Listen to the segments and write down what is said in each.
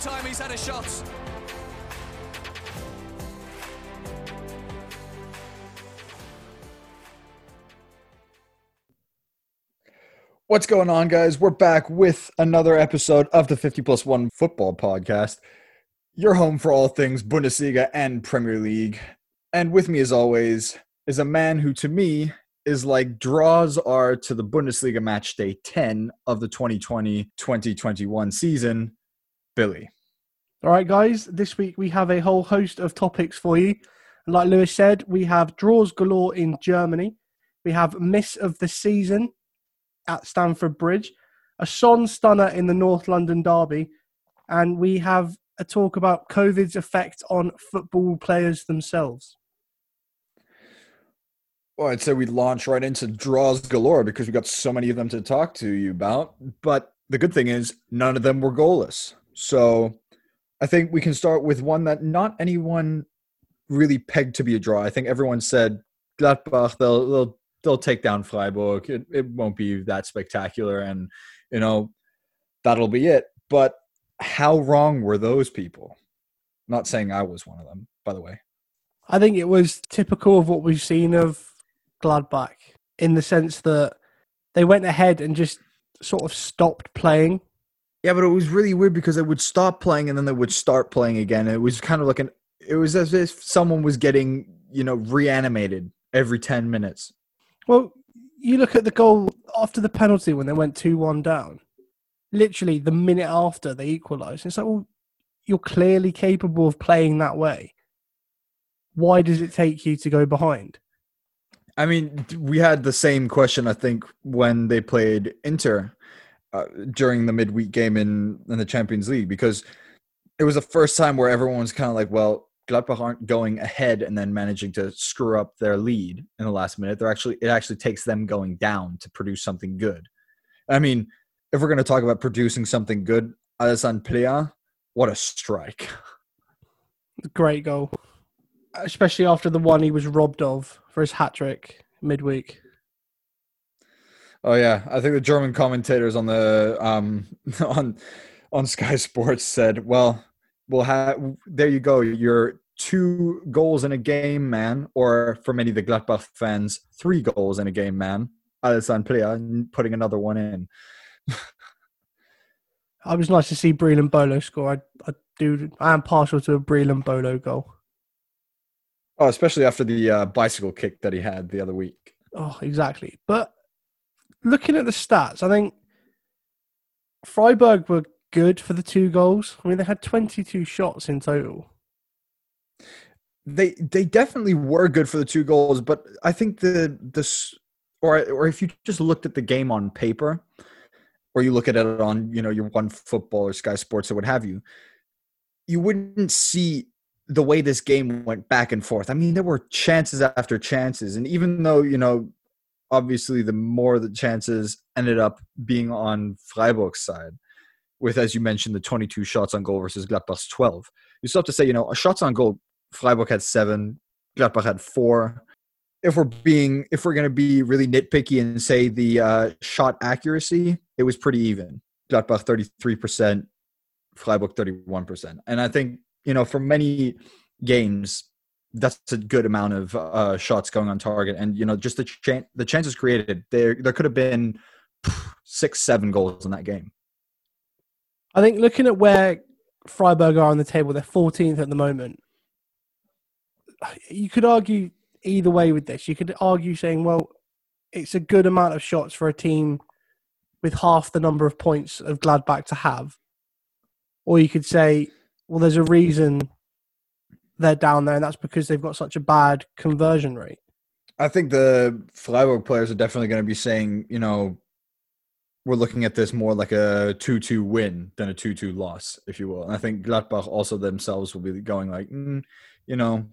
time he's had a shot. What's going on, guys? We're back with another episode of the 50 plus one football podcast. Your home for all things Bundesliga and Premier League. And with me, as always, is a man who, to me, is like draws are to the Bundesliga match day 10 of the 2020 2021 season, Billy. All right, guys, this week we have a whole host of topics for you. Like Lewis said, we have draws galore in Germany. We have miss of the season at Stamford Bridge, a Son stunner in the North London Derby, and we have a talk about COVID's effect on football players themselves. Well, I'd say we launch right into draws galore because we got so many of them to talk to you about. But the good thing is, none of them were goalless. So I think we can start with one that not anyone really pegged to be a draw. I think everyone said Gladbach, they'll, they'll they'll take down Freiburg. It, it won't be that spectacular, and you know that'll be it. But how wrong were those people? Not saying I was one of them, by the way. I think it was typical of what we've seen of Gladbach in the sense that they went ahead and just sort of stopped playing. Yeah, but it was really weird because they would stop playing and then they would start playing again. It was kind of like an it was as if someone was getting, you know, reanimated every 10 minutes. Well, you look at the goal after the penalty when they went 2 1 down. Literally, the minute after they equalised. It's like, well, you're clearly capable of playing that way. Why does it take you to go behind? I mean, we had the same question, I think, when they played Inter uh, during the midweek game in, in the Champions League, because it was the first time where everyone was kind of like, well, Gladbach aren't going ahead and then managing to screw up their lead in the last minute. They're actually it actually takes them going down to produce something good. I mean, if we're going to talk about producing something good, Alassane Plea, what a strike! Great goal, especially after the one he was robbed of for his hat trick midweek. Oh yeah, I think the German commentators on the um on on Sky Sports said, "Well, we'll have there you go. Your two goals in a game man or for many of the Gladbach fans three goals in a game man. Alassane Plea putting another one in. I was nice to see Breel Embolo score. I, I do I am partial to a Breel Embolo goal. Oh especially after the uh, bicycle kick that he had the other week. Oh exactly. But looking at the stats I think Freiburg were good for the two goals. I mean, they had 22 shots in total. They they definitely were good for the two goals, but I think the this or or if you just looked at the game on paper, or you look at it on you know your one football or Sky Sports or what have you, you wouldn't see the way this game went back and forth. I mean, there were chances after chances, and even though you know, obviously, the more the chances ended up being on Freiburg's side, with, as you mentioned, the 22 shots on goal versus Gladbach's 12. You still have to say, you know, shots on goal, Freiburg had seven, Gladbach had four. If we're being, if we're going to be really nitpicky and say the uh, shot accuracy, it was pretty even. Gladbach 33%, Freiburg 31%. And I think, you know, for many games, that's a good amount of uh, shots going on target. And, you know, just the, ch- the chances created, there, there could have been six, seven goals in that game. I think looking at where Freiburg are on the table, they're 14th at the moment. You could argue either way with this. You could argue saying, well, it's a good amount of shots for a team with half the number of points of Gladbach to have. Or you could say, well, there's a reason they're down there, and that's because they've got such a bad conversion rate. I think the Freiburg players are definitely going to be saying, you know, we're looking at this more like a 2-2 win than a 2-2 loss, if you will. And I think Gladbach also themselves will be going like, mm, you know,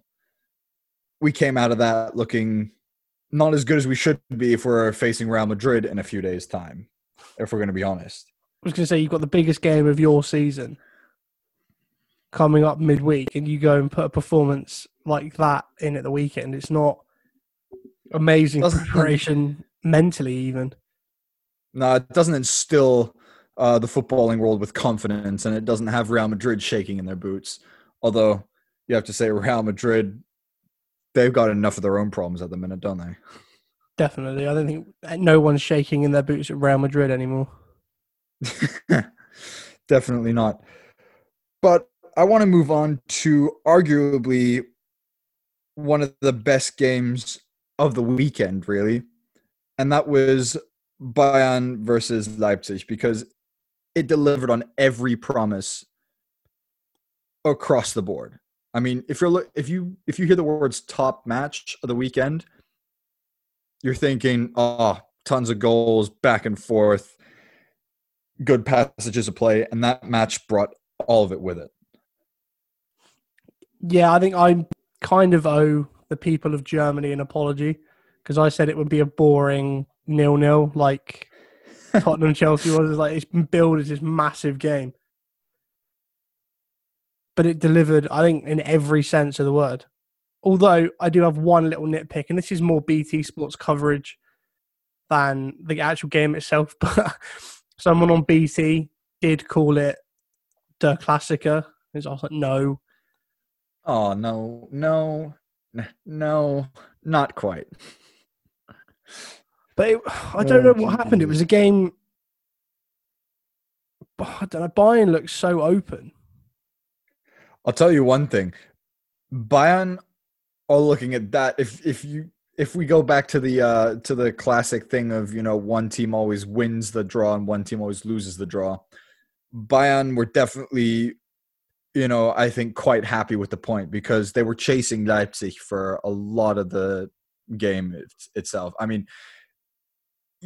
we came out of that looking not as good as we should be if we're facing Real Madrid in a few days' time, if we're going to be honest. I was going to say, you've got the biggest game of your season coming up midweek, and you go and put a performance like that in at the weekend. It's not Amazing Doesn't- preparation mentally, even. No, it doesn't instill uh, the footballing world with confidence, and it doesn't have Real Madrid shaking in their boots. Although you have to say, Real Madrid, they've got enough of their own problems at the minute, don't they? Definitely. I don't think no one's shaking in their boots at Real Madrid anymore. Definitely not. But I want to move on to arguably one of the best games of the weekend, really. And that was Bayern versus Leipzig because it delivered on every promise across the board. I mean, if you're if you if you hear the words top match of the weekend, you're thinking, oh, tons of goals, back and forth, good passages of play, and that match brought all of it with it. Yeah, I think I kind of owe the people of Germany an apology because I said it would be a boring nil-nil like Tottenham Chelsea was. It's like it's been billed as this massive game, but it delivered. I think in every sense of the word. Although I do have one little nitpick, and this is more BT Sports coverage than the actual game itself. But someone on BT did call it the Klassiker. And I was like, no, Oh no, no, no, not quite. But it, I don't Oh, know what happened. It was a game. I don't know. Bayern looks so open. I'll tell you one thing. Bayern are looking at that. If if you if we go back to the uh to the classic thing of you know one team always wins the draw and one team always loses the draw, Bayern were definitely you know I think quite happy with the point because they were chasing Leipzig for a lot of the game it, itself. I mean.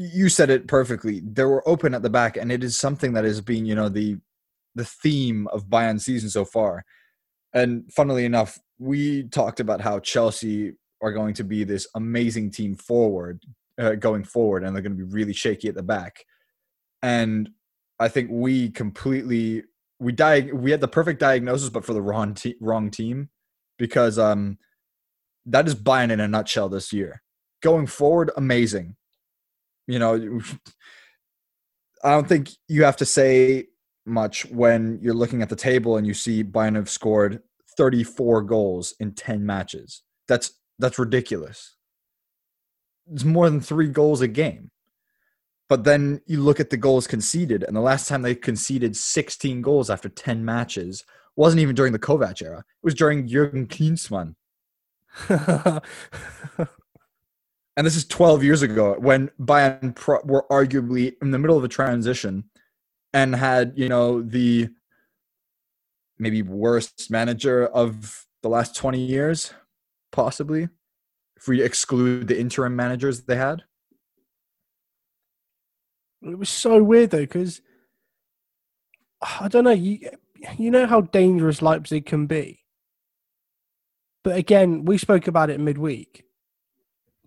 You said it perfectly. They were open at the back, and it is something that has been, you know, the the theme of Bayern season so far. And funnily enough, we talked about how Chelsea are going to be this amazing team forward, uh, going forward, and they're going to be really shaky at the back. And I think we completely we di- we had the perfect diagnosis, but for the wrong te- wrong team, because um, that is Bayern in a nutshell this year. Going forward, amazing. You know, I don't think you have to say much when you're looking at the table and you see Bayern have scored 34 goals in 10 matches. That's that's ridiculous. It's more than 3 goals a game. But then you look at the goals conceded and the last time they conceded 16 goals after 10 matches wasn't even during the Kovac era. It was during Jurgen Klinsmann. And this is 12 years ago when Bayern pro- were arguably in the middle of a transition and had, you know, the maybe worst manager of the last 20 years, possibly, if we exclude the interim managers they had. It was so weird though because I don't know. You you know how dangerous Leipzig can be, but again, we spoke about it midweek.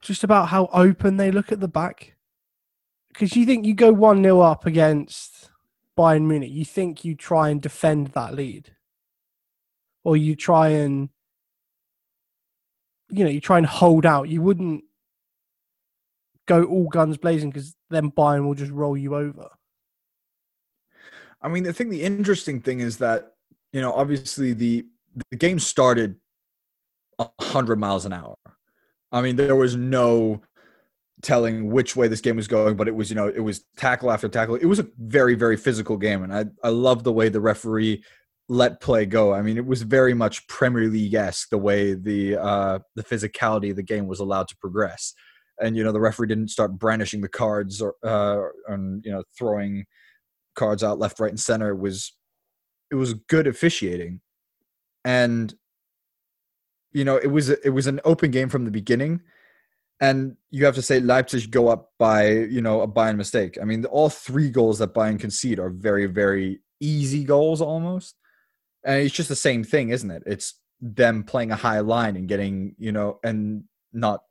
Just about how open they look at the back. Because you think you go 1 0 up against Bayern Munich, you think you try and defend that lead. Or you try and, you know, you try and hold out. You wouldn't go all guns blazing because then Bayern will just roll you over. I mean, I think the interesting thing is that, you know, obviously the, the game started 100 miles an hour. I mean, there was no telling which way this game was going, but it was, you know, it was tackle after tackle. It was a very, very physical game. And I, I love the way the referee let play go. I mean, it was very much Premier League esque the way the uh, the physicality of the game was allowed to progress. And you know, the referee didn't start brandishing the cards or uh, and you know throwing cards out left, right, and center. It was it was good officiating, and you know, it was it was an open game from the beginning. And you have to say Leipzig go up by you know a Bayern mistake. I mean, all three goals that Bayern concede are very very easy goals almost, and it's just the same thing, isn't it? It's them playing a high line and getting you know and not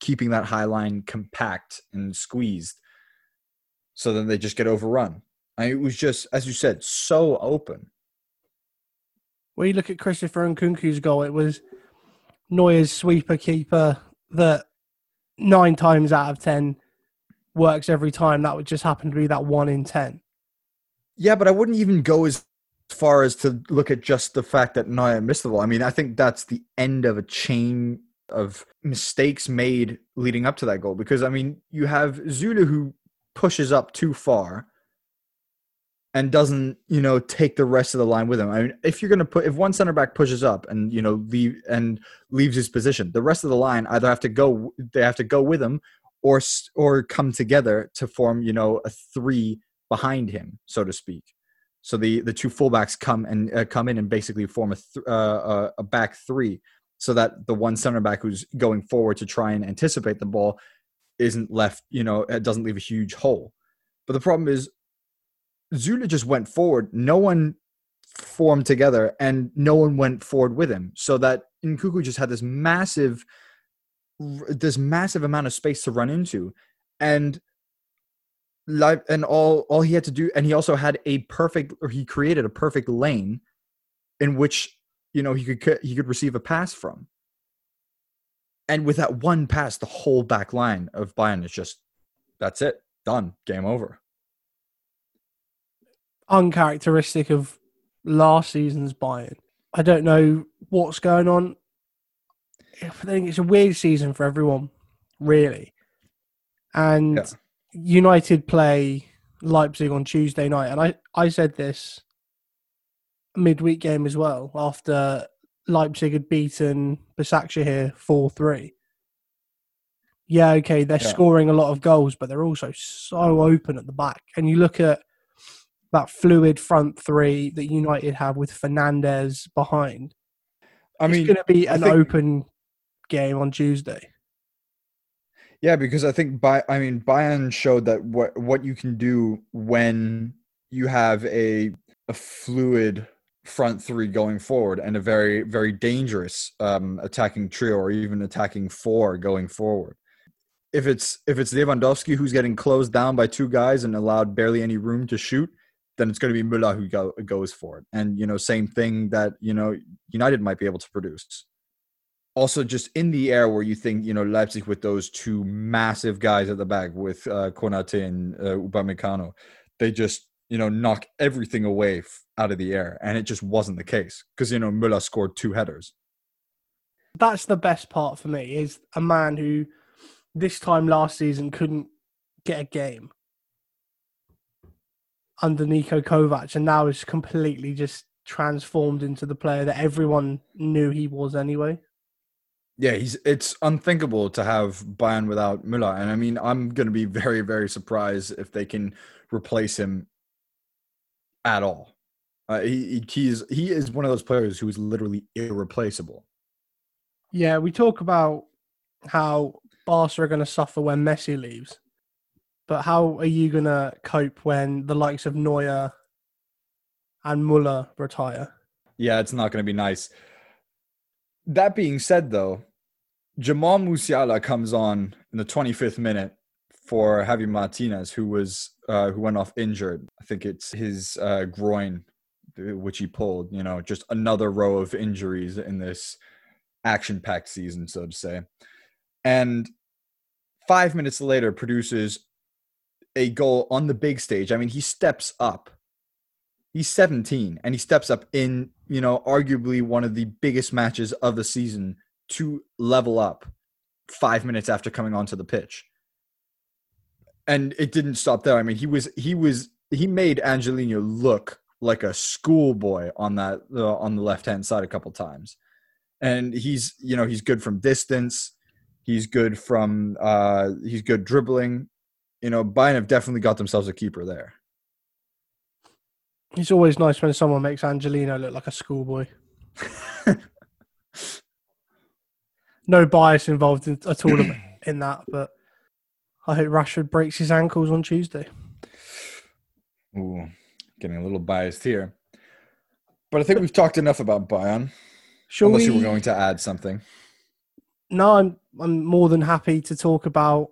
keeping that high line compact and squeezed, so then they just get overrun. I mean, it was just as you said, so open. When you look at Christopher Nkunku's goal, it was Neuer's sweeper keeper that nine times out of ten works every time. That would just happen to be that one in ten. Yeah, but I wouldn't even go as far as to look at just the fact that Neuer missed the ball. I mean, I think that's the end of a chain of mistakes made leading up to that goal. Because I mean, you have Süle who pushes up too far and doesn't, you know, take the rest of the line with him. I mean, if you're going to put if one center back pushes up and you know leave and leaves his position, the rest of the line either have to go they have to go with him or or come together to form, you know, a three behind him, so to speak. So the the two fullbacks come and uh, come in and basically form a th- uh, a back three, so that the one center back who's going forward to try and anticipate the ball isn't left, you know, it doesn't leave a huge hole. But the problem is Süle just went forward. No one formed together and no one went forward with him. So that Nkunku just had this massive this massive amount of space to run into. And live and all all he had to do and he also had a perfect or he created a perfect lane in which you know he could he could receive a pass from. And with that one pass, the whole back line of Bayern is just that's it. Done. Game over uncharacteristic of last season's Bayern. I don't know what's going on. I think it's a weird season for everyone, really. And yeah. United play Leipzig on Tuesday night, and I, I said this midweek game as well after Leipzig had beaten Basaksehir four three. Yeah, okay, they're yeah. scoring a lot of goals, but they're also so open at the back. And you look at that fluid front three that United have with Fernandes behind. I mean, it's going to be an think, open game on Tuesday. Yeah, because I think by I mean Bayern showed that what what you can do when you have a a fluid front three going forward and a very very dangerous um, attacking trio or even attacking four going forward. If it's if it's Lewandowski who's getting closed down by two guys and allowed barely any room to shoot, then it's going to be Müller who go, goes for it. And, you know, same thing that, you know, United might be able to produce. Also, just in the air where you think, you know, Leipzig with those two massive guys at the back with uh, Konate and uh, Upamecano, they just, you know, knock everything away f- out of the air. And it just wasn't the case because, you know, Müller scored two headers. That's the best part for me is a man who this time last season couldn't get a game under Niko Kovac, and now is completely just transformed into the player that everyone knew he was anyway. Yeah, he's it's unthinkable to have Bayern without Müller, and I mean I'm going to be very very surprised if they can replace him at all. Uh, he he is he is one of those players who is literally irreplaceable. Yeah, we talk about how Barca are going to suffer when Messi leaves. But how are you going to cope when the likes of Neuer and Muller retire? Yeah, it's not going to be nice. That being said, though, Jamal Musiala comes on in the 25th minute for Javi Martinez, who was uh, who went off injured. I think it's his uh, groin, which he pulled. You know, just another row of injuries in this action-packed season, so to say. And five minutes later, produces a goal on the big stage. I mean, he steps up. He's 17 and he steps up in, you know, arguably one of the biggest matches of the season to level up 5 minutes after coming onto the pitch. And it didn't stop there. I mean, he was he was he made Angelino look like a schoolboy on that uh, on the left-hand side a couple times. And he's, you know, he's good from distance. He's good from uh he's good dribbling you know, Bayern have definitely got themselves a keeper there. It's always nice when someone makes Angelino look like a schoolboy. no bias involved in, at all in that, but I hope Rashford breaks his ankles on Tuesday. Ooh, getting a little biased here. But I think we've talked enough about Bayern. Shall unless we... you were going to add something. No, I'm I'm more than happy to talk about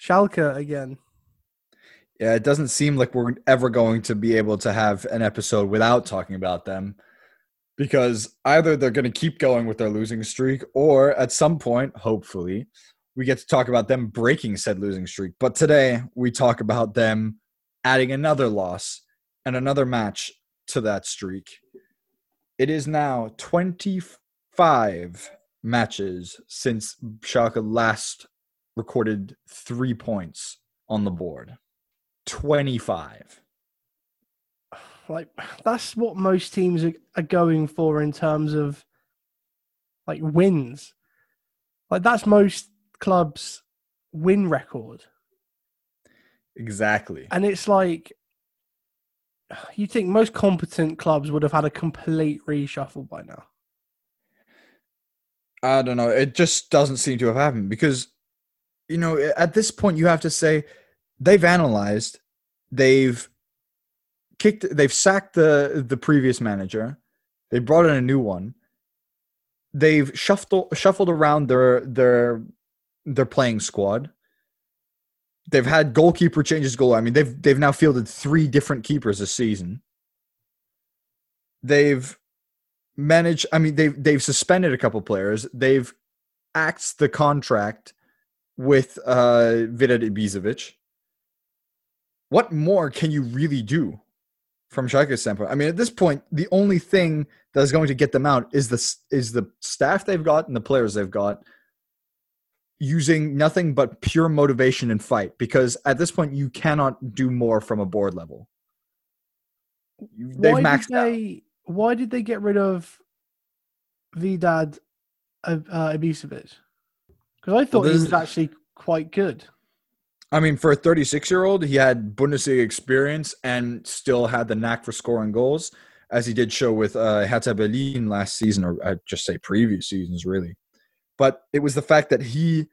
Schalke again. Yeah, it doesn't seem like we're ever going to be able to have an episode without talking about them because either they're going to keep going with their losing streak or at some point, hopefully, we get to talk about them breaking said losing streak. But today we talk about them adding another loss and another match to that streak. It is now 25 matches since Schalke last recorded three points on the board. 25. Like that's what most teams are going for in terms of like wins. Like that's most clubs' win record. Exactly. And it's like you think most competent clubs would have had a complete reshuffle by now. I don't know. It just doesn't seem to have happened because, you know, at this point, you have to say they've analyzed, they've kicked, they've sacked the the previous manager, they brought in a new one, they've shuffled shuffled around their their their playing squad. They've had goalkeeper changes goal. I mean, they've they've now fielded three different keepers this season. They've managed. I mean, they've they've suspended a couple players. They've axed the contract with uh Vedad Ibisevic. What more can you really do from Schalke's standpoint? I mean, at this point, the only thing that's going to get them out is the is the staff they've got and the players they've got using nothing but pure motivation and fight because at this point you cannot do more from a board level. They've why maxed did they, Why did they get rid of Vedad uh, uh? Because I thought he this was actually quite good. I mean, for a 36 year old, he had Bundesliga experience and still had the knack for scoring goals, as he did show with uh, Hertha Berlin last season, or I'd just say previous seasons, really. But it was the fact that he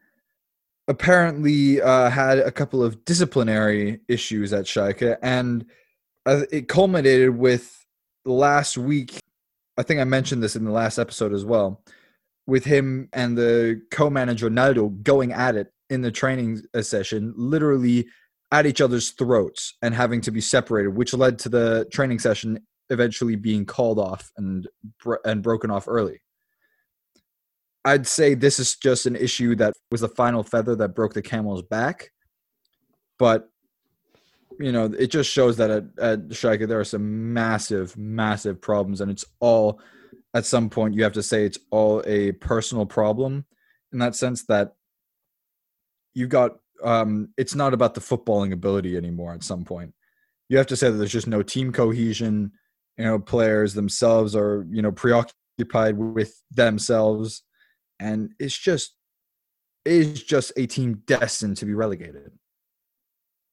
apparently uh, had a couple of disciplinary issues at Schalke, and uh, it culminated with last week. I think I mentioned this in the last episode as well, with him and the co-manager Ronaldo going at it in the training session, literally at each other's throats and having to be separated, which led to the training session eventually being called off and and broken off early. I'd say this is just an issue that was the final feather that broke the camel's back, but you know it just shows that at, at Schalke there are some massive, massive problems, and it's all at some point you have to say it's all a personal problem in that sense that you've got um it's not about the footballing ability anymore at some point. You have to say that there's just no team cohesion you know players themselves are you know preoccupied with themselves and it's just is just a team destined to be relegated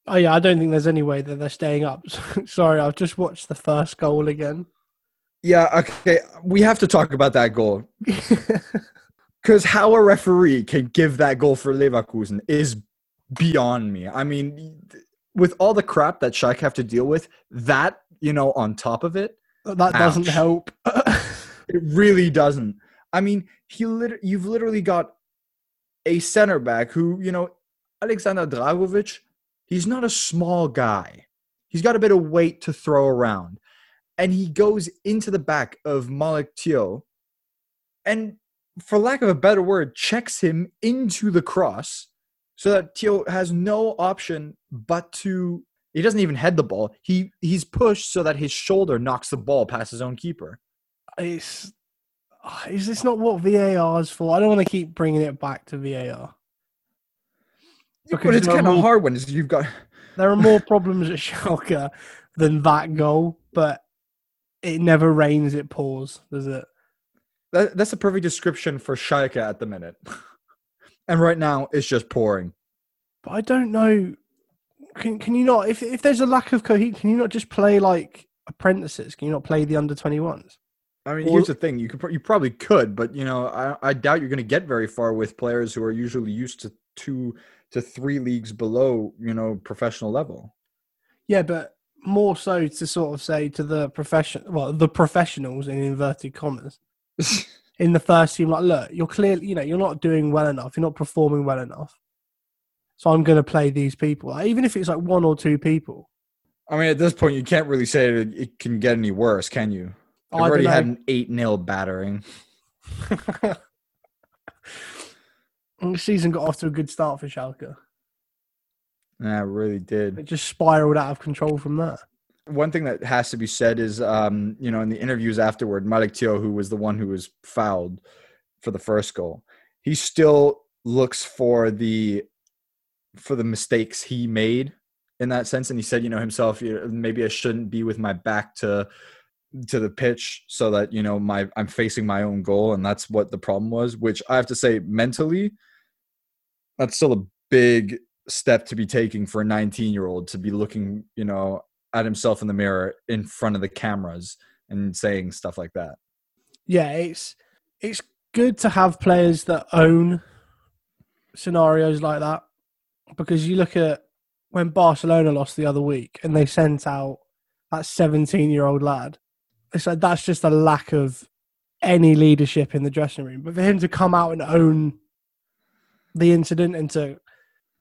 Oh yeah, I don't think there's any way that they're staying up. Sorry, I've just watched the first goal again. yeah okay we have to talk about that goal because how a referee can give that goal for Leverkusen is beyond me. I mean, with all the crap that Schalke have to deal with, that you know, on top of it, that doesn't help. it really doesn't. I mean, he lit- you've literally got a center back who you know, Alexander Dragovic. He's not a small guy. He's got a bit of weight to throw around, and he goes into the back of Malick Thiaw, and for lack of a better word, checks him into the cross so that Thiaw has no option but to he doesn't even head the ball. He he's pushed so that his shoulder knocks the ball past his own keeper. it's Ah, is this not what VAR is for? I don't want to keep bringing it back to VAR. but it's kind of hard when you've got There are more problems at Schalke than that goal, but it never rains, it pours, does it? that, that's a perfect description for Schalke at the minute. and right now it's just pouring. But I don't know. Can can you not? If if there's a lack of cohesion, can you not just play like apprentices? Can you not play the under twenty ones? I mean, Well- here's the thing: you could you probably could, but you know, I, I doubt you're going to get very far with players who are usually used to two to three leagues below, you know, professional level. Yeah, but more so to sort of say to the profession, well, the professionals in inverted commas in the first team, like, look, you're clearly, you know, you're not doing well enough. You're not performing well enough. So I'm going to play these people, like, even if it's like one or two people. I mean, at this point, you can't really say it, it can get any worse, can you? I've already had an eight 0 battering. The season got off to a good start for Schalke. Yeah, it really did. It just spiraled out of control from there. One thing that has to be said is, um, you know, in the interviews afterward, Malick Thiaw, who was the one who was fouled for the first goal, he still looks for the for the mistakes he made in that sense. And he said, you know, himself, maybe I shouldn't be with my back to to the pitch so that you know my I'm facing my own goal, and that's what the problem was. Which I have to say, mentally, that's still a big step to be taking for a 19 year old to be looking, you know, at himself in the mirror in front of the cameras and saying stuff like that. Yeah, it's it's good to have players that own scenarios like that because you look at when Barcelona lost the other week and they sent out that 17 year old lad. It's like that's just a lack of any leadership in the dressing room. But for him to come out and own the incident and to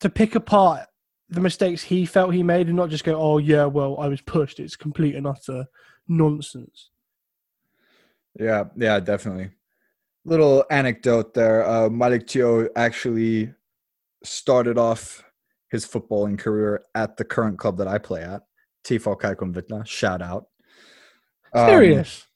to pick apart the mistakes he felt he made and not just go, "Oh yeah, well I was pushed." It's complete and utter nonsense. Yeah, yeah, definitely. Little anecdote there. Uh, Malick Thiaw actually started off his footballing career at the current club that I play at, TV Kalkum Shout out. Um, Serious.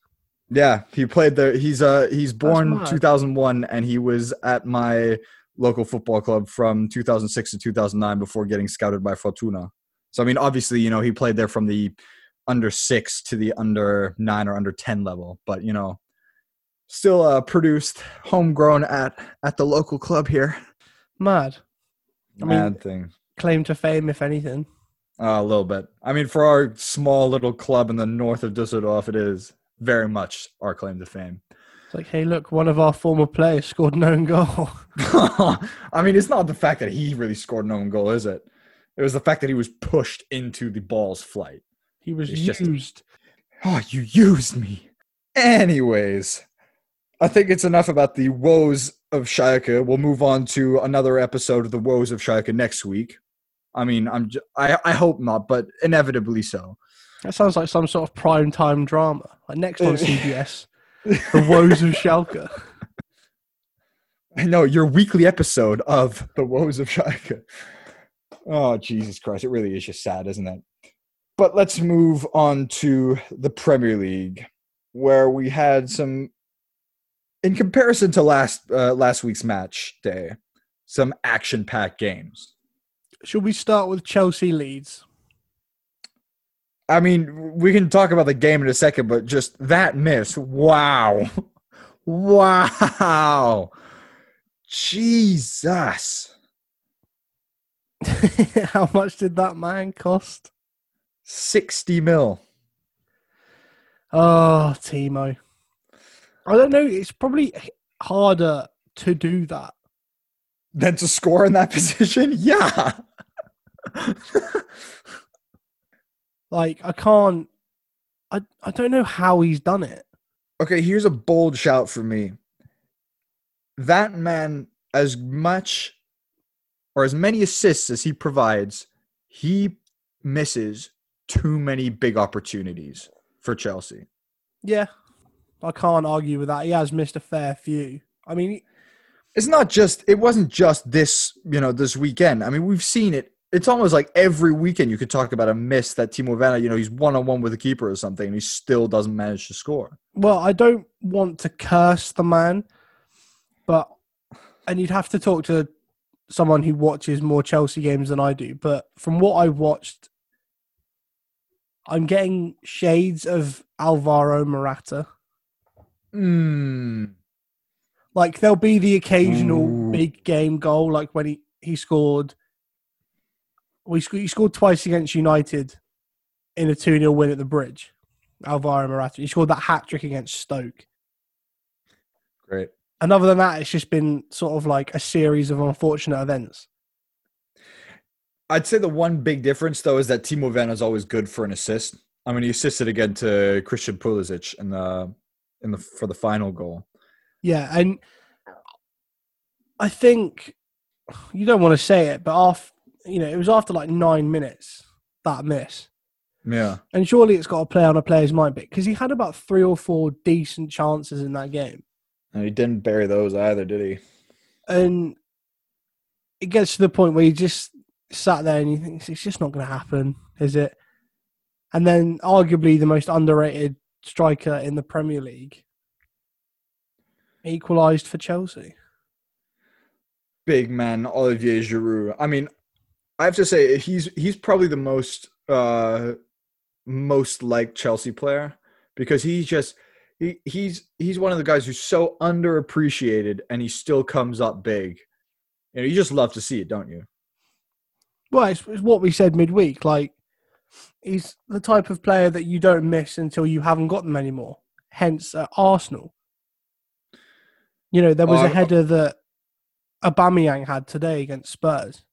Yeah, he played there. He's uh he's born 2001 and he was at my local football club from 2006 to 2009 before getting scouted by Fortuna. So I mean, obviously, you know, he played there from the under 6 to the under 9 or under 10 level, but you know, still uh produced homegrown at at the local club here. Mad. I mean- Mad thing. Claim to fame, if anything. Uh, a little bit. I mean, for our small little club in the north of Dusseldorf, it is very much our claim to fame. It's like, hey, look, one of our former players scored an own goal. I mean, it's not the fact that he really scored an own goal, is it? It was the fact that he was pushed into the ball's flight. He was It's just- used. Oh, you used me. Anyways, I think it's enough about the woes of Schalke. We'll move on to another episode of the woes of Schalke next week. I mean, I'm j- I I hope not, but inevitably so. That sounds like some sort of prime time drama. Like next on CBS, The Woes of Schalke. I know your weekly episode of the woes of Schalke. Oh Jesus Christ! It really is just sad, isn't it? But let's move on to the Premier League, where we had some, in comparison to last uh, last week's match day, some action-packed games. Should we start with Chelsea Leeds? I mean, we can talk about the game in a second, but just that miss, wow, wow, Jesus. How much did that man cost? 60 mil. Oh, Timo. I don't know. It's probably harder to do that. Then to score in that position? Yeah. Like, I can't. I, I don't know how he's done it. Okay, here's a bold shout for me. That man, as much or as many assists as he provides, he misses too many big opportunities for Chelsea. Yeah, I can't argue with that. He has missed a fair few. I mean, It's not just it wasn't just this, you know, this weekend. I mean, we've seen it. It's almost like every weekend you could talk about a miss that Timo Werner, you know, he's one on one with a keeper or something, and he still doesn't manage to score. well, I don't want to curse the man, but and you'd have to talk to someone who watches more Chelsea games than I do. But from what I've watched, I'm getting shades of Alvaro Morata. Hmm. Like there'll be the occasional Ooh. big game goal, like when he he scored. We sc- he scored twice against United in a two 0 win at the Bridge. Alvaro Morata. He scored that hat trick against Stoke. Great. And other than that, it's just been sort of like a series of unfortunate events. I'd say the one big difference though is that Timo Werner is always good for an assist. I mean, he assisted again to Christian Pulisic in the in the for the final goal. Yeah, and I think you don't want to say it, but after you know, it was after like nine minutes that miss. Yeah. And surely it's got to play on a player's mind bit because he had about three or four decent chances in that game. And he didn't bury those either, did he? And it gets to the point where you just sat there and you think it's just not going to happen, is it? And then, arguably, the most underrated striker in the Premier League equalised for Chelsea. Big man Olivier Giroud. I mean, I have to say he's he's probably the most uh most like Chelsea player because he's just he, he's he's one of the guys who's so underappreciated and he still comes up big. You know, you just love to see it, don't you? Well, it's, it's what we said midweek. Like, he's the type of player that you don't miss until you haven't got them anymore. Hence, uh, Arsenal. You know, there was Oh, a header that Aubameyang had today against Spurs.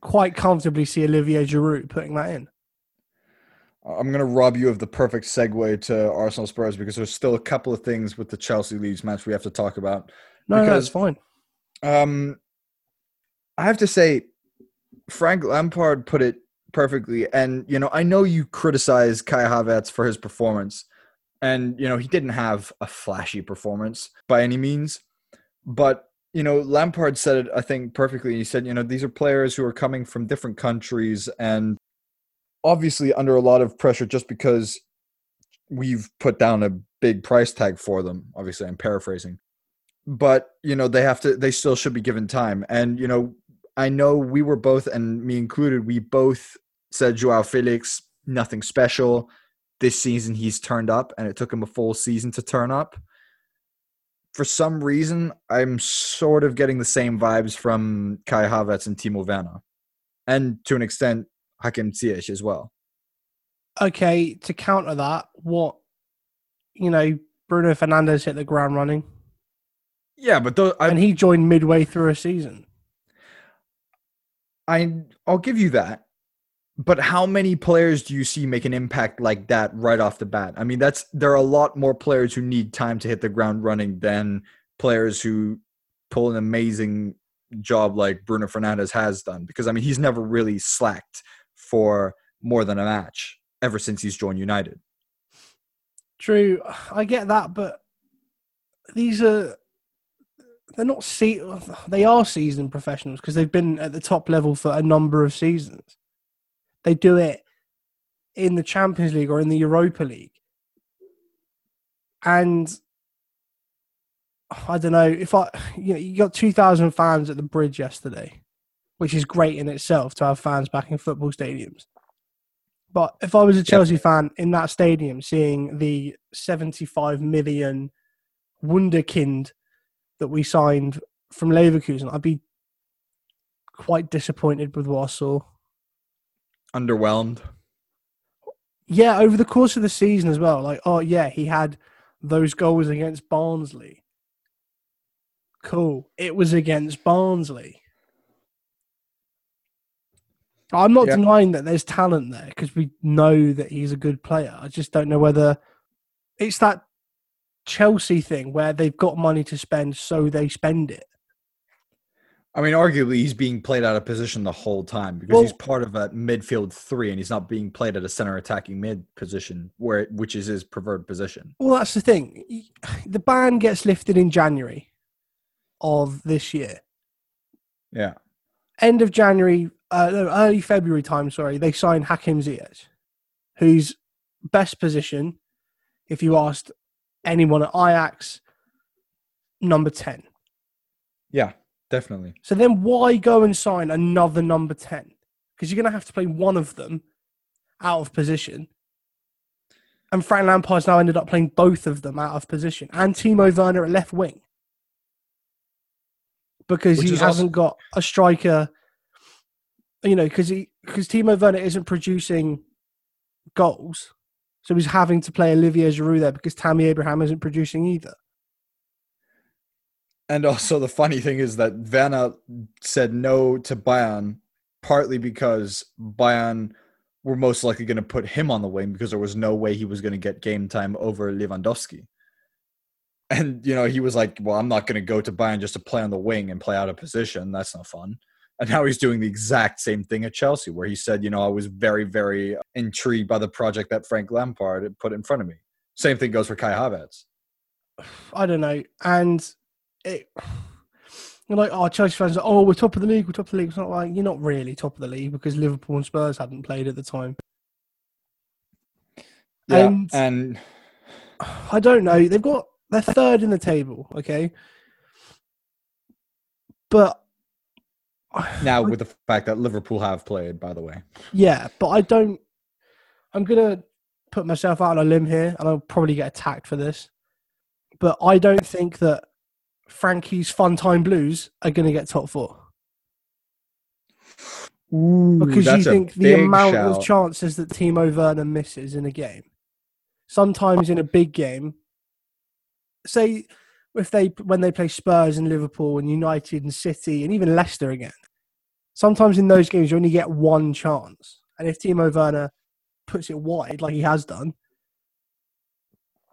Quite comfortably see Olivier Giroud putting that in. I'm going to rob you of the perfect segue to Arsenal Spurs because there's still a couple of things with the Chelsea Leeds match we have to talk about. No, no, Because- it's fine. Um, I have to say, Frank Lampard put it perfectly. And, you know, I know you criticize Kai Havertz for his performance. And, you know, he didn't have a flashy performance by any means. But, you know, Lampard said it, I think, perfectly. He said, you know, these are players who are coming from different countries and obviously under a lot of pressure just because we've put down a big price tag for them. Obviously, I'm paraphrasing but you know they have to they still should be given time and you know i know we were both and me included we both said joao felix nothing special this season he's turned up and it took him a full season to turn up for some reason i'm sort of getting the same vibes from kai havertz and timo werner and to an extent hakim ziyech as well Okay, to counter that, what, you know, Bruno Fernandes hit the ground running yeah but I, and he joined midway through a season. I I'll give you that. But how many players do you see make an impact like that right off the bat? I mean, that's there are a lot more players who need time to hit the ground running than players who pull an amazing job like Bruno Fernandes has done. Because I mean, he's never really slacked for more than a match ever since he's joined United. True, I get that, but these are they're not se- they are seasoned professionals because they've been at the top level for a number of seasons. They do it in the Champions League or in the Europa League. And I don't know if I you know you got 2000 fans at the bridge yesterday, which is great in itself to have fans back in football stadiums. But if I was a Chelsea fan in that stadium seeing the 75 million wunderkind that we signed from Leverkusen, I'd be quite disappointed with what I saw. Underwhelmed. Yeah, over the course of the season as well. Like, oh yeah, he had those goals against Barnsley. Cool. It was against Barnsley. I'm not Yeah. denying that there's talent there because we know that he's a good player. I just don't know whether it's that Chelsea thing where they've got money to spend, so they spend it. I mean, arguably, he's being played out of position the whole time because Well- he's part of a midfield three, and he's not being played at a center attacking mid position, where which is his preferred position. Well, that's the thing. The ban gets lifted in January of this year. Yeah, end of January, uh, no, early February time, sorry, they signed Hakim Ziyech, whose best position, if you asked anyone at Ajax, number 10. yeah, definitely. So then why go and sign another number 10? Because you're going to have to play one of them out of position. And Frank Lampard's now ended up playing both of them out of position and Timo Werner at left wing. Because Which he hasn't got a striker, you know, because he because Timo Werner isn't producing goals. So he's having to play Olivier Giroud there because Tammy Abraham isn't producing either. And also, the funny thing is that Werner said no to Bayern, partly because Bayern were most likely going to put him on the wing because there was no way he was going to get game time over Lewandowski. And you know, he was like, "Well, I'm not going to go to Bayern just to play on the wing and play out of position. That's not fun." And now he's doing the exact same thing at Chelsea, where he said, "You know, I was very, very intrigued by the project that Frank Lampard put in front of me." Same thing goes for Kai Havertz. I don't know. And it, You're like, oh, Chelsea fans are, oh, we're top of the league, we're top of the league. It's not like you're not really top of the league because Liverpool and Spurs hadn't played at the time. Yeah, And- and I don't know. They've got they're third in the table, okay, but now with the fact that Liverpool have played, by the way. yeah, but I don't. I'm gonna put myself out on a limb here, and I'll probably get attacked for this, but I don't think that Frankie's Fun Time Blues are gonna get top four. Ooh, because you think the amount of chances that Timo Werner misses in a game, sometimes in a big game, say if they when they play Spurs and Liverpool and United and City and even Leicester again, sometimes in those games you only get one chance, and if Timo Werner puts it wide like he has done,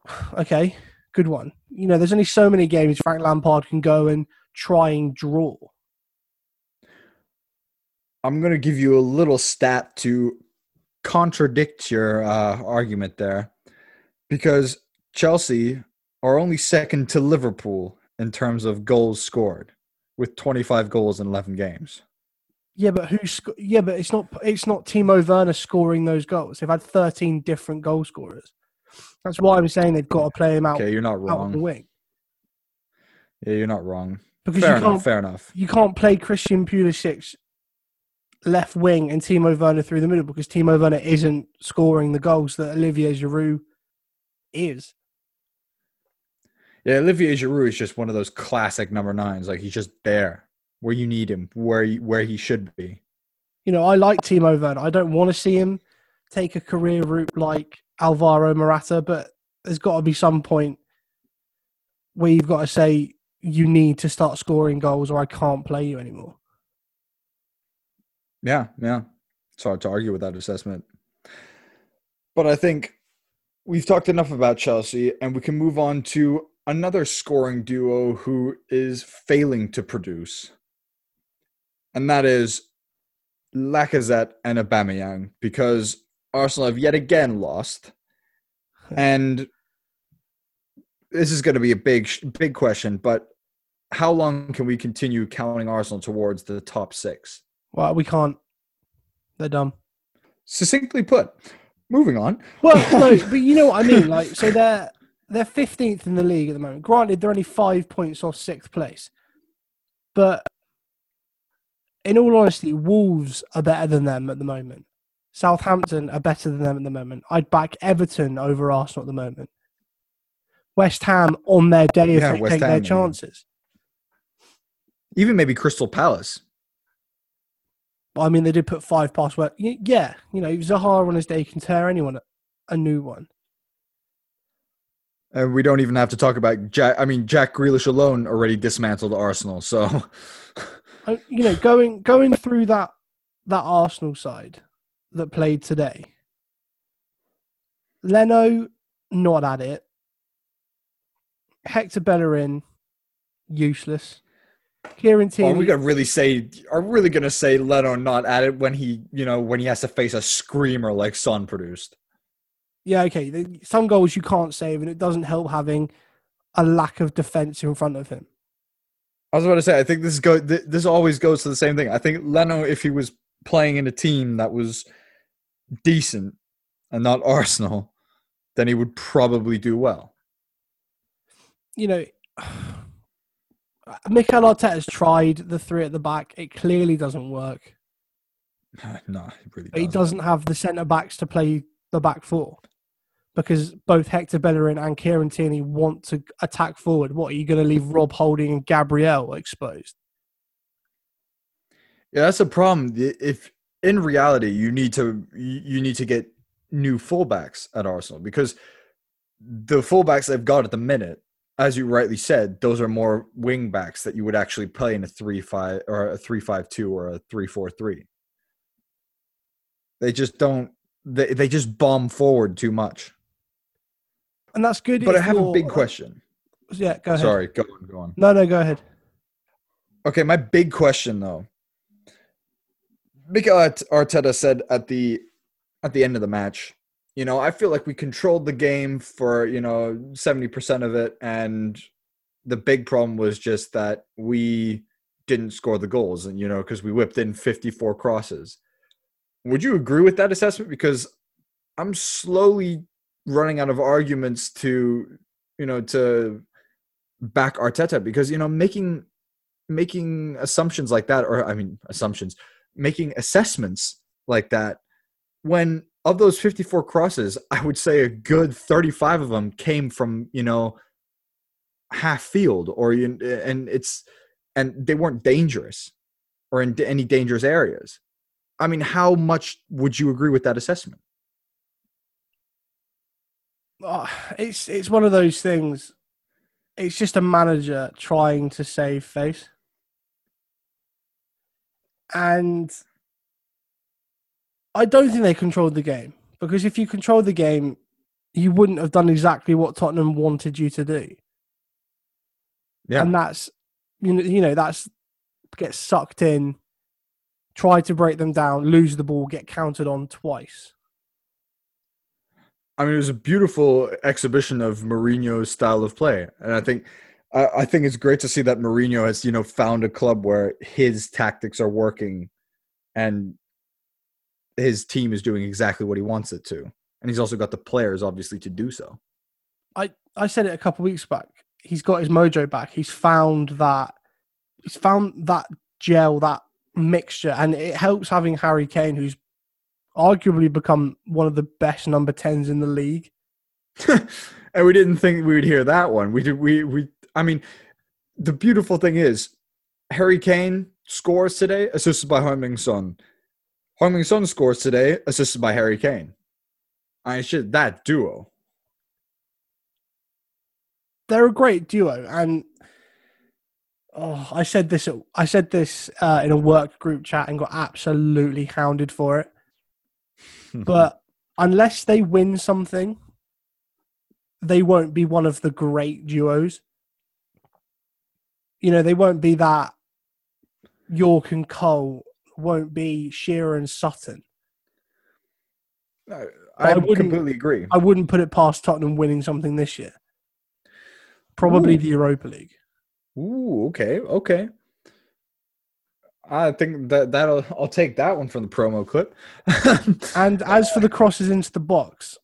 okay, good one. You know, there's only so many games Frank Lampard can go and try and draw. I'm going to give you a little stat to contradict your uh, argument there because Chelsea are only second to Liverpool in terms of goals scored with 25 goals in 11 games. Yeah, but who? Sc- yeah, but it's not. It's not Timo Werner scoring those goals. They've had thirteen different goal scorers. That's why I'm saying they've got to play him out, Okay, you're not of the wrong. wing Yeah, you're not wrong. because Fair you enough. can't. Fair enough. You can't play Christian Pulisic left wing and Timo Werner through the middle because Timo Werner isn't scoring the goals that Olivier Giroud is. Yeah, Olivier Giroud is just one of those classic number nines. Like he's just there where you need him, where he, where he should be. You know, I like Timo Werner. I don't want to see him take a career route like Alvaro Morata, but there's got to be some point where you've got to say you need to start scoring goals or I can't play you anymore. Yeah, yeah. It's hard to argue with that assessment. But I think we've talked enough about Chelsea and we can move on to another scoring duo who is failing to produce. And that is Lacazette and Aubameyang because Arsenal have yet again lost. And this is going to be a big big question, but how long can we continue counting Arsenal towards the top 6? Well, we can't. They're dumb. Succinctly put. Moving on. Well, no, but you know what I mean. Like, so they're they're fifteenth in the league at the moment. Granted, they're only five points off sixth place, but in all honesty, Wolves are better than them at the moment. Southampton are better than them at the moment. I'd back Everton over Arsenal at the moment. West Ham on their day if Yeah, they West take their Ham, yeah. chances. Even maybe Crystal Palace. I mean, they did put five past where, yeah, you know, Zaha on his day can tear anyone a- new one. And we don't even have to talk about Jack. I mean, Jack Grealish alone already dismantled Arsenal. So, Uh, you know, going going through that that Arsenal side that played today, Leno not at it. Hector Bellerin useless. Kieran are we gonna really say? Are we really gonna say Leno not at it when he, you know, when he has to face a screamer like Son produced? yeah, okay. Some goals you can't save, and it doesn't help having a lack of defense in front of him. I was about to say. I think this go. This always goes to the same thing. I think Leno, if he was playing in a team that was decent and not Arsenal, then he would probably do well. you know, Mikel Arteta's tried the three at the back. It clearly doesn't work. no, he really doesn't. He doesn't have the centre backs to play the back four because both Hector Bellerin and Kieran Tierney want to attack forward. What are you going to leave Rob Holding and Gabriel exposed? Yeah, that's a problem. If in reality you need to you need to get new fullbacks at Arsenal because the fullbacks they've got at the minute, as you rightly said, those are more wing backs that you would actually play in a three five or a three five two or a three four three. They just don't. They they just bomb forward too much. And that's good. But I have a big question. Yeah, go ahead. Sorry, go on, go on. No, no, go ahead. Okay, my big question though. Mikel Arteta said at the at the end of the match, you know, I feel like we controlled the game for, you know, 70% of it and the big problem was just that we didn't score the goals, and you know because we whipped in 54 crosses. Would you agree with that assessment? Because I'm slowly running out of arguments to you know to back Arteta because you know making making assumptions like that or I mean assumptions making assessments like that when of those 54 crosses I would say a good 35 of them came from you know half field or you and it's and they weren't dangerous or in any dangerous areas. I mean, how much would you agree with that assessment? Oh, it's it's one of those things. It's just a manager trying to save face, and I don't think they controlled the game because if you controlled the game, you wouldn't have done exactly what Tottenham wanted you to do. Yeah. And that's you know you know that's get sucked in, try to break them down, lose the ball, get counted on twice. I mean, it was a beautiful exhibition of Mourinho's style of play, and I think I, I think it's great to see that Mourinho has you know found a club where his tactics are working, and his team is doing exactly what he wants it to, and he's also got the players obviously to do so. I I said it a couple of weeks back. He's got his mojo back. He's found that he's found that gel, that mixture, and it helps having Harry Kane, who's arguably become one of the best number tens in the league. and we didn't think we would hear that one. We did. We we. I mean, the beautiful thing is, Harry Kane scores today, assisted by Heung-min Son. Heung-min Son scores today, assisted by Harry Kane. I should that duo. They're a great duo, and oh, I said this. I said this uh, in a work group chat and got absolutely hounded for it. but unless they win something, they won't be one of the great duos. You know, they won't be that. Yorke and Cole won't be Shearer and Sutton. I, I, I completely agree. I wouldn't put it past Tottenham winning something this year. Probably Ooh. the Europa League. Ooh, okay, okay. I think that that'll I'll take that one from the promo clip. And as for the crosses into the box,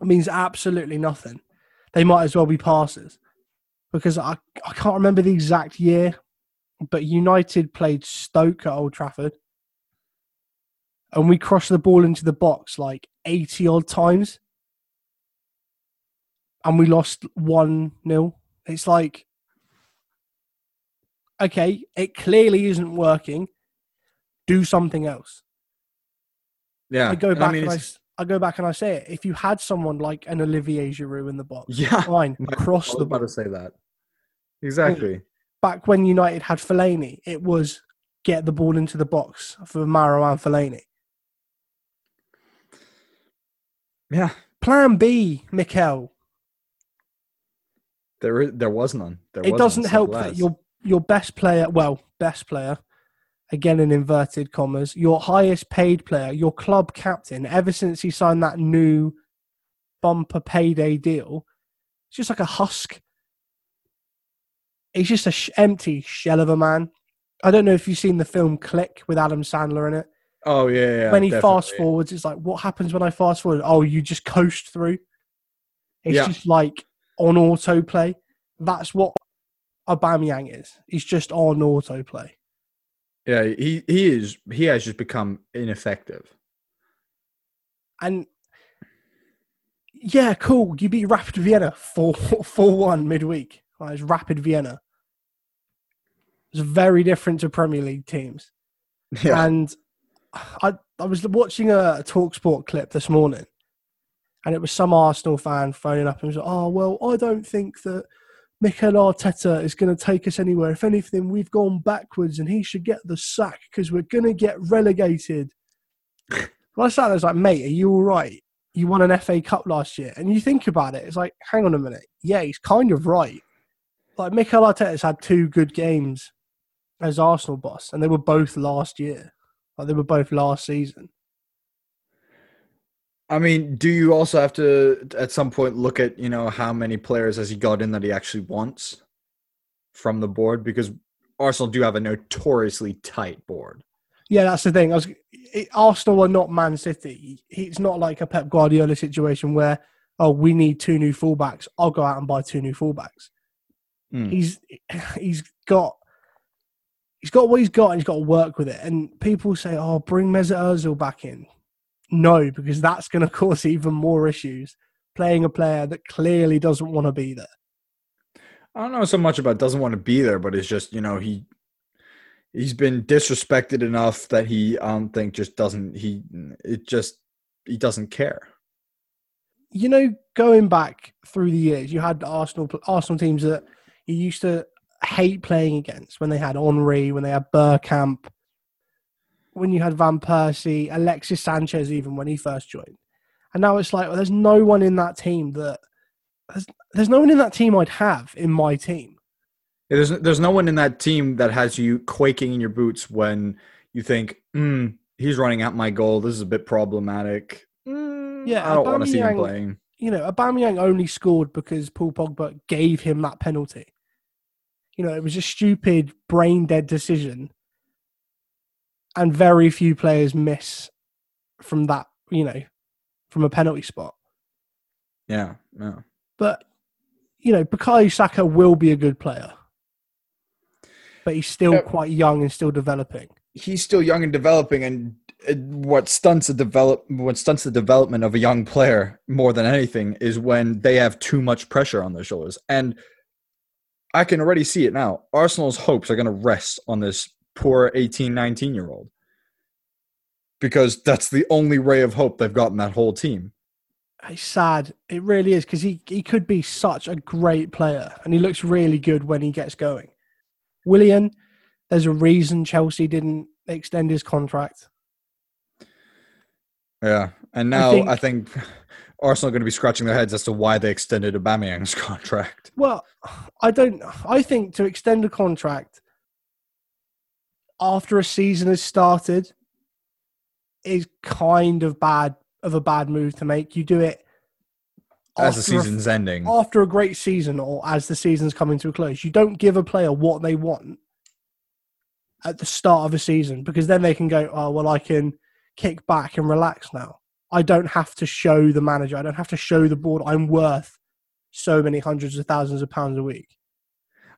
it means absolutely nothing. They might as well be passes because I, I can't remember the exact year, but United played Stoke at Old Trafford and we crossed the ball into the box like 80 odd times and we lost 1 0. It's like, okay, it clearly isn't working. Do something else. yeah, I go back mean, and I, I go back and I say it. If you had someone like an Olivier Giroud in the box, yeah, fine, I cross was the about ball. to say that. Exactly. Back when United had Fellaini, it was get the ball into the box for Marouane Fellaini. Yeah, Plan B, Mikel. there there was none. There It was doesn't none, help simple that your your best player, well, best player, again in inverted commas, your highest paid player, your club captain, ever since he signed that new bumper payday deal, it's just like a husk. He's just a sh- empty shell of a man. I don't know if you've seen the film Click with Adam Sandler in it. Oh yeah, yeah. when he definitely. fast forwards, it's like, what happens when I fast forward? Oh, you just coast through. It's Yeah. just like on autoplay. That's what Aubameyang is. He's just on autoplay. Yeah, he he is he has just become ineffective. And yeah, cool. You beat Rapid Vienna 4 4 1 midweek. Like, it's Rapid Vienna. It's very different to Premier League teams. Yeah, And I, I was watching a Talksport clip this morning, and it was some Arsenal fan phoning up and was like, "Oh well, I don't think that Mikel Arteta is going to take us anywhere. If anything, we've gone backwards, and he should get the sack because we're going to get relegated." well, I sat there, I was like, "Mate, are you all right? You won an FA Cup last year, and you think about it, it's like, hang on a minute, yeah, he's kind of right. Like Mikel Arteta's had two good games as Arsenal boss, and they were both last year." Like they were both last season. I mean, do you also have to at some point look at you know how many players has he got in that he actually wants from the board? Because Arsenal do have a notoriously tight board. Yeah, that's the thing. I was, it, Arsenal are not Man City. It's not like a Pep Guardiola situation where, oh, we need two new fullbacks. I'll go out and buy two new fullbacks. Mm. He's he's got he's got what he's got and he's got to work with it. And people say, oh, bring Mesut Ozil back in. No, because that's going to cause even more issues. Playing a player that clearly doesn't want to be there. I don't know so much about doesn't want to be there, but it's just you know he he's been disrespected enough that he I don't think just doesn't he it just he doesn't care. You know, going back through the years, you had Arsenal Arsenal teams that you used to hate playing against when they had Henry, when they had Bergkamp, when you had Van Persie, Alexis Sanchez, even when he first joined. And now it's like, well, there's no one in that team that there's, there's no one in that team I'd have in my team. Yeah, there's there's no one in that team that has you quaking in your boots when you think, hmm, he's running out my goal. This is a bit problematic. Mm, Yeah, I don't want to see him playing. You know, Aubameyang only scored because Paul Pogba gave him that penalty. You know, it was a stupid, brain dead decision, and very few players miss from that. You know, from a penalty spot. Yeah, yeah. But you know, Bukayo Saka will be a good player, but he's still Yeah. quite young and still developing. He's still young and developing, and it, what stunts the develop what stunts the development of a young player more than anything is when they have too much pressure on their shoulders. And I can already see it now. Arsenal's hopes are going to rest on this poor 18, 19 year old because that's the only ray of hope they've got in that whole team. It's sad. It really is because he, he could be such a great player and he looks really good when he gets going. Willian, there's a reason Chelsea didn't extend his contract. Yeah, and now I think- think, Arsenal are going to be scratching their heads as to why they extended Aubameyang's contract. Well, I don't. I think to extend a contract after a season has started is kind of bad of a bad move to make. You do it As the after a- season's ending, after a great season or as the season's coming to a close. You don't give a player what they want at the start of a season because then they can go, oh, well, I can kick back and relax now. I don't have to show the manager, I don't have to show the board I'm worth so many hundreds of thousands of pounds a week.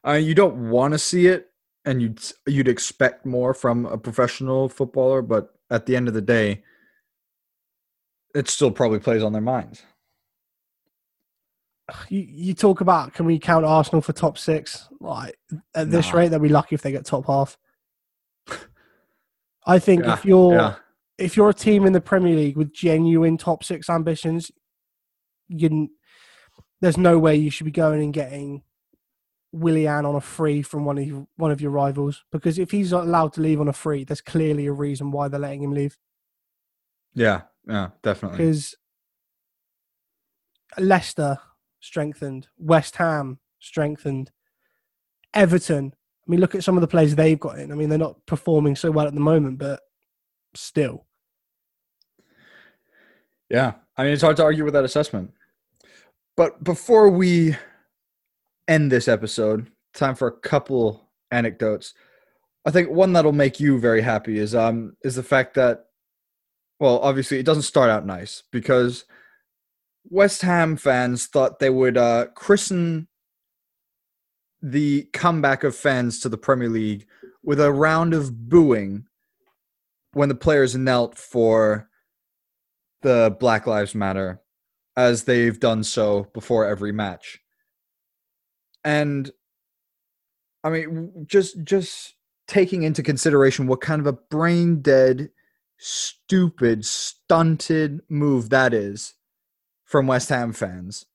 uh, you don't want to see it, and you'd you'd expect more from a professional footballer, but at the end of the day, it still probably plays on their minds. You, you talk about can we count Arsenal for top six? Like at this Nah. rate, they'll be lucky if they get top half. I think Yeah, if you're yeah. If you're a team in the Premier League with genuine top six ambitions, you there's no way you should be going and getting Willian on a free from one of your, one of your rivals because if he's allowed to leave on a free, there's clearly a reason why they're letting him leave. Yeah, yeah, definitely. Because Leicester strengthened, West Ham strengthened, Everton. I mean, look at some of the players they've got in. I mean, they're not performing so well at the moment, but still. Yeah, I mean, it's hard to argue with that assessment. But before we end this episode, time for a couple anecdotes. I think one that'll make you very happy is um is the fact that well, obviously it doesn't start out nice because West Ham fans thought they would uh christen the comeback of fans to the Premier League with a round of booing when the players knelt for the Black Lives Matter as they've done so before every match. And I mean just just taking into consideration what kind of a brain dead stupid stunted move that is from West Ham fans.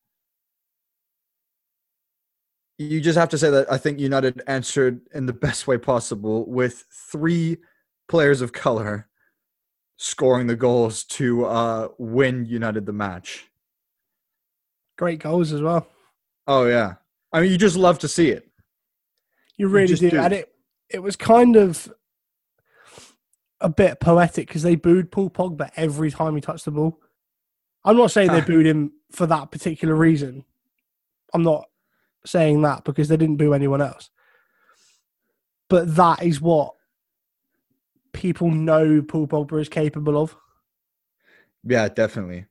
You just have to say that I think United answered in the best way possible with three players of color scoring the goals to uh, win United the match. Great goals as well. Oh yeah, I mean you just love to see it. You really just do. do. And it, it was kind of a bit poetic because they booed Paul Pogba every time he touched the ball. I'm not saying they booed him for that particular reason. I'm not saying that because they didn't boo anyone else. but that is what people know Paul Pogba is capable of. Yeah, definitely.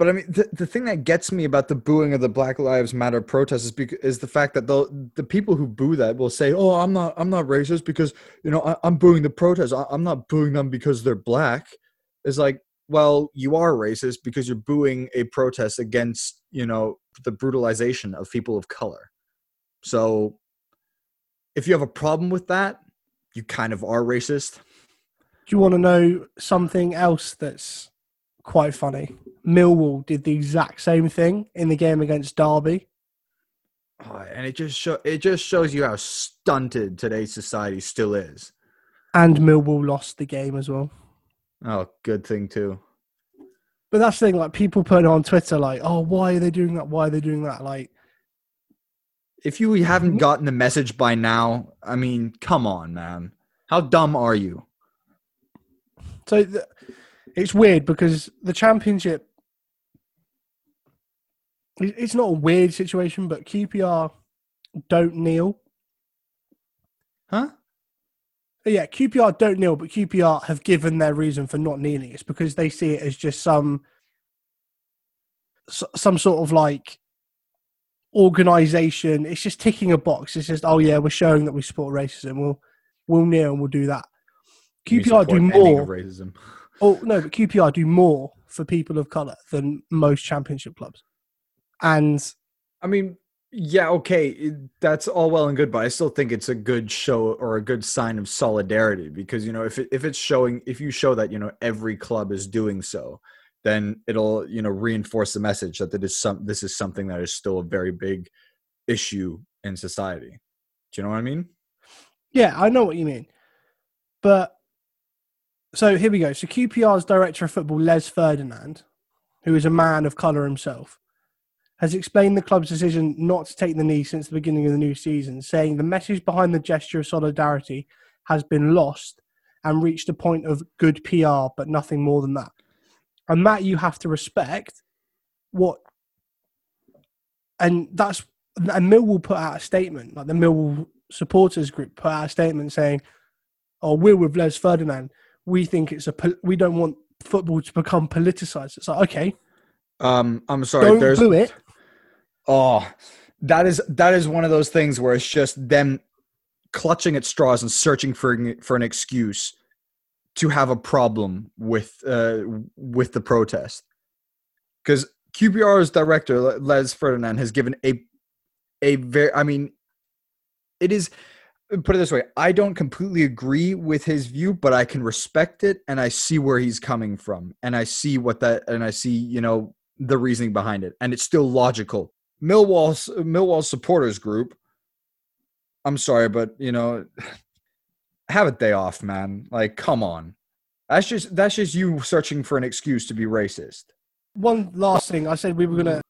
But I mean, the, the thing that gets me about the booing of the Black Lives Matter protests is because, is the fact that the the people who boo that will say, "Oh, I'm not I'm not racist because you know I, am booing the protest. I, I'm not booing them because they're black." It's like, well, you are racist because you're booing a protest against you know the brutalization of people of color. So, if you have a problem with that, you kind of are racist. Do you want to know something else that's quite funny? Millwall did the exact same thing in the game against Derby. Oh, and it just show, it just shows you how stunted today's society still is. And Millwall lost the game as well. Oh, good thing too. But that's the thing, like people putting on Twitter, like, "Oh, why are they doing that? Why are they doing that?" Like, if you haven't mm-hmm. gotten the message by now, I mean, come on, man. How dumb are you? So the, it's weird because the championship it's not a weird situation, but QPR don't kneel. Huh? Yeah, QPR don't kneel, but QPR have given their reason for not kneeling. It's because they see it as just some some sort of like organization. It's just ticking a box. It's just, oh yeah, we're showing that we support racism. We'll we'll kneel and we'll do that. QPR do more. Racism. Oh no, but QPR do more for people of color than most championship clubs. And I mean, yeah, okay, that's all well and good, but I still think it's a good show or a good sign of solidarity because you know if it, if it's showing if you show that you know every club is doing so, then it'll you know reinforce the message that some this is something that is still a very big issue in society. Do you know what I mean? Yeah, I know what you mean, but so here we go. So QPR's director of football, Les Ferdinand, who is a man of colour himself, has explained the club's decision not to take the knee since the beginning of the new season, saying the message behind the gesture of solidarity has been lost and reached a point of good PR, but nothing more than that. And that you have to respect what, and that's and Millwall put out a statement, like the Millwall supporters group put out a statement saying, "Oh, we're with Les Ferdinand. We think it's a we don't want football to become politicized." It's like okay, um, I'm sorry. Don't there's, do it. Oh, that is that is one of those things where it's just them clutching at straws and searching for for an excuse to have a problem with uh, with the protest. Because QPR's director Les Ferdinand has given a a very I mean it is put it this way I don't completely agree with his view but I can respect it and I see where he's coming from and I see what that and I see you know the reasoning behind it and it's still logical Millwall's Millwall supporters group. I'm sorry, but you know, have a day off, man. Like, come on. That's just that's just you searching for an excuse to be racist. One last thing, I said we were gonna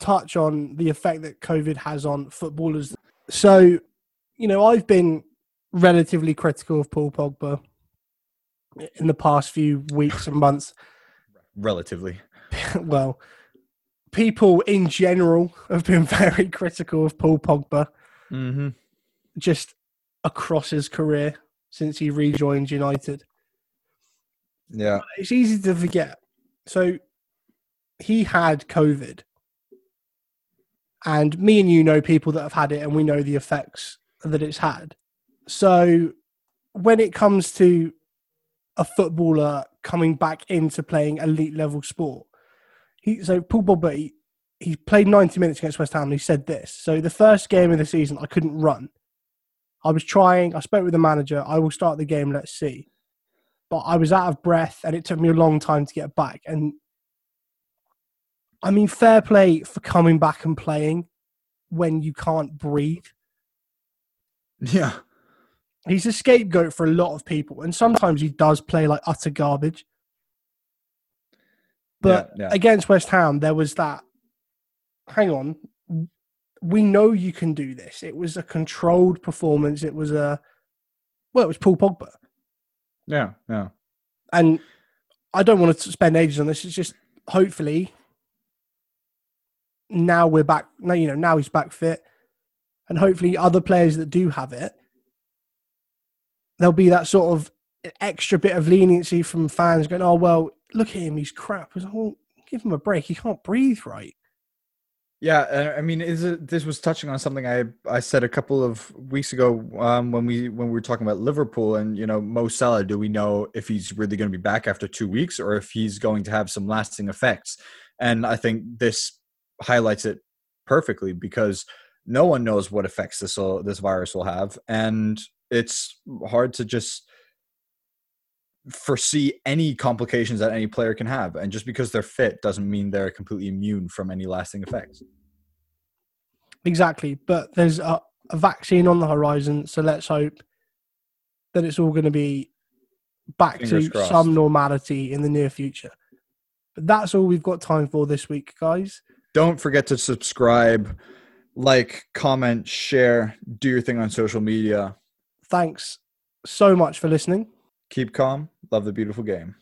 touch on the effect that COVID has on footballers. So, you know, I've been relatively critical of Paul Pogba in the past few weeks and months. Relatively. well, people in general have been very critical of Paul Pogba, mm-hmm. just across his career since he rejoined United. Yeah, it's easy to forget. So he had COVID, and me and you know people that have had it, and we know the effects that it's had. So when it comes to a footballer coming back into playing elite level sport, he so Paul Pogba he, he played 90 minutes against West Ham and he said this. So the first game of the season I couldn't run. I was trying, I spoke with the manager, I will start the game, let's see. But I was out of breath and it took me a long time to get back. And I mean, fair play for coming back and playing when you can't breathe. Yeah. He's a scapegoat for a lot of people. And sometimes he does play like utter garbage. But yeah, yeah. against West Ham, there was that. Hang on, we know you can do this. It was a controlled performance. It was a well, it was Paul Pogba. Yeah, yeah. And I don't want to spend ages on this. It's just hopefully now we're back. Now you know now he's back fit, and hopefully other players that do have it there'll be that sort of extra bit of leniency from fans going, "Oh well, look at him, he's crap." Like, well, give him a break. He can't breathe right. Yeah, uh, I mean, is it, this was touching on something I I said a couple of weeks ago um, when we when we were talking about Liverpool and you know Mo Salah. Do we know if he's really going to be back after two weeks or if he's going to have some lasting effects? And I think this highlights it perfectly because no one knows what effects this will, this virus will have, and it's hard to just foresee any complications that any player can have. And just because they're fit doesn't mean they're completely immune from any lasting effects. Exactly. But there's a, a vaccine on the horizon. So let's hope that it's all going to be back Fingers to crossed. some normality in the near future. But that's all we've got time for this week, guys. Don't forget to subscribe, like, comment, share, do your thing on social media. Thanks so much for listening. Keep calm. Love the beautiful game.